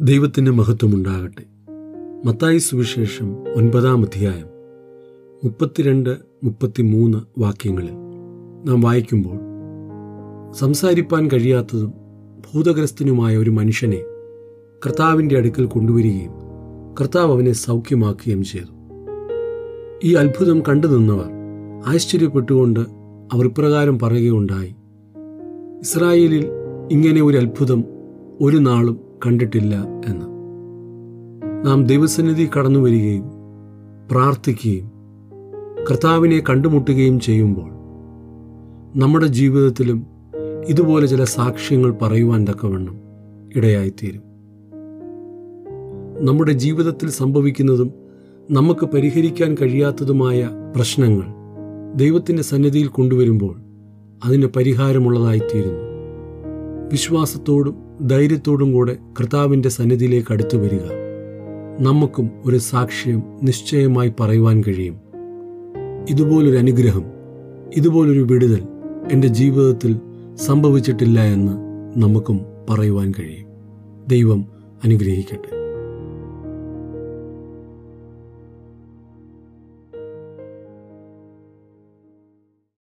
ദൈവത്തിന് മഹത്വമുണ്ടാകട്ടെ. മത്തായി സുവിശേഷം ഒൻപതാം അധ്യായം മുപ്പത്തിരണ്ട് മുപ്പത്തിമൂന്ന് വാക്യങ്ങളിൽ നാം വായിക്കുമ്പോൾ സംസാരിപ്പാൻ കഴിയാത്തതും ഭൂതഗ്രസ്തനുമായ ഒരു മനുഷ്യനെ കർത്താവിന്റെ അടുക്കൽ കൊണ്ടുവരികയും കർത്താവ് അവനെ സൗഖ്യമാക്കുകയും ചെയ്തു. ഈ അത്ഭുതം കണ്ടു നിന്നവർ ആശ്ചര്യപ്പെട്ടുകൊണ്ട് അവർ ഇപ്രകാരം പറയുകയുണ്ടായി ഇസ്രായേലിൽ ഇങ്ങനെ ഒരു അത്ഭുതം ഒരു നാളും കണ്ടിട്ടില്ല എന്ന്. നാം ദൈവസന്നിധി കടന്നു വരികയും പ്രാർത്ഥിക്കുകയും കർത്താവിനെ കണ്ടുമുട്ടുകയും ചെയ്യുമ്പോൾ നമ്മുടെ ജീവിതത്തിലും ഇതുപോലെ ചില സാക്ഷ്യങ്ങൾ പറയുവാൻ തക്കവണ്ണം ഇടയായിത്തീരും. നമ്മുടെ ജീവിതത്തിൽ സംഭവിക്കുന്നതും നമുക്ക് പരിഹരിക്കാൻ കഴിയാത്തതുമായ പ്രശ്നങ്ങൾ ദൈവത്തിന്റെ സന്നിധിയിൽ കൊണ്ടുവരുമ്പോൾ അതിന് പരിഹാരമുള്ളതായിത്തീരുന്നു. വിശ്വാസത്തോടും ധൈര്യത്തോടും കൂടെ കർത്താവിന്റെ സന്നിധിയിലേക്ക് അടുത്തു വരിക. നമുക്കും ഒരു സാക്ഷ്യം നിശ്ചയമായി പറയുവാൻ കഴിയും. ഇതുപോലൊരു അനുഗ്രഹം ഇതുപോലൊരു വിടുതൽ എന്റെ ജീവിതത്തിൽ സംഭവിച്ചിട്ടില്ല എന്ന് നമുക്കും പറയുവാൻ കഴിയും. ദൈവം അനുഗ്രഹിക്കട്ടെ.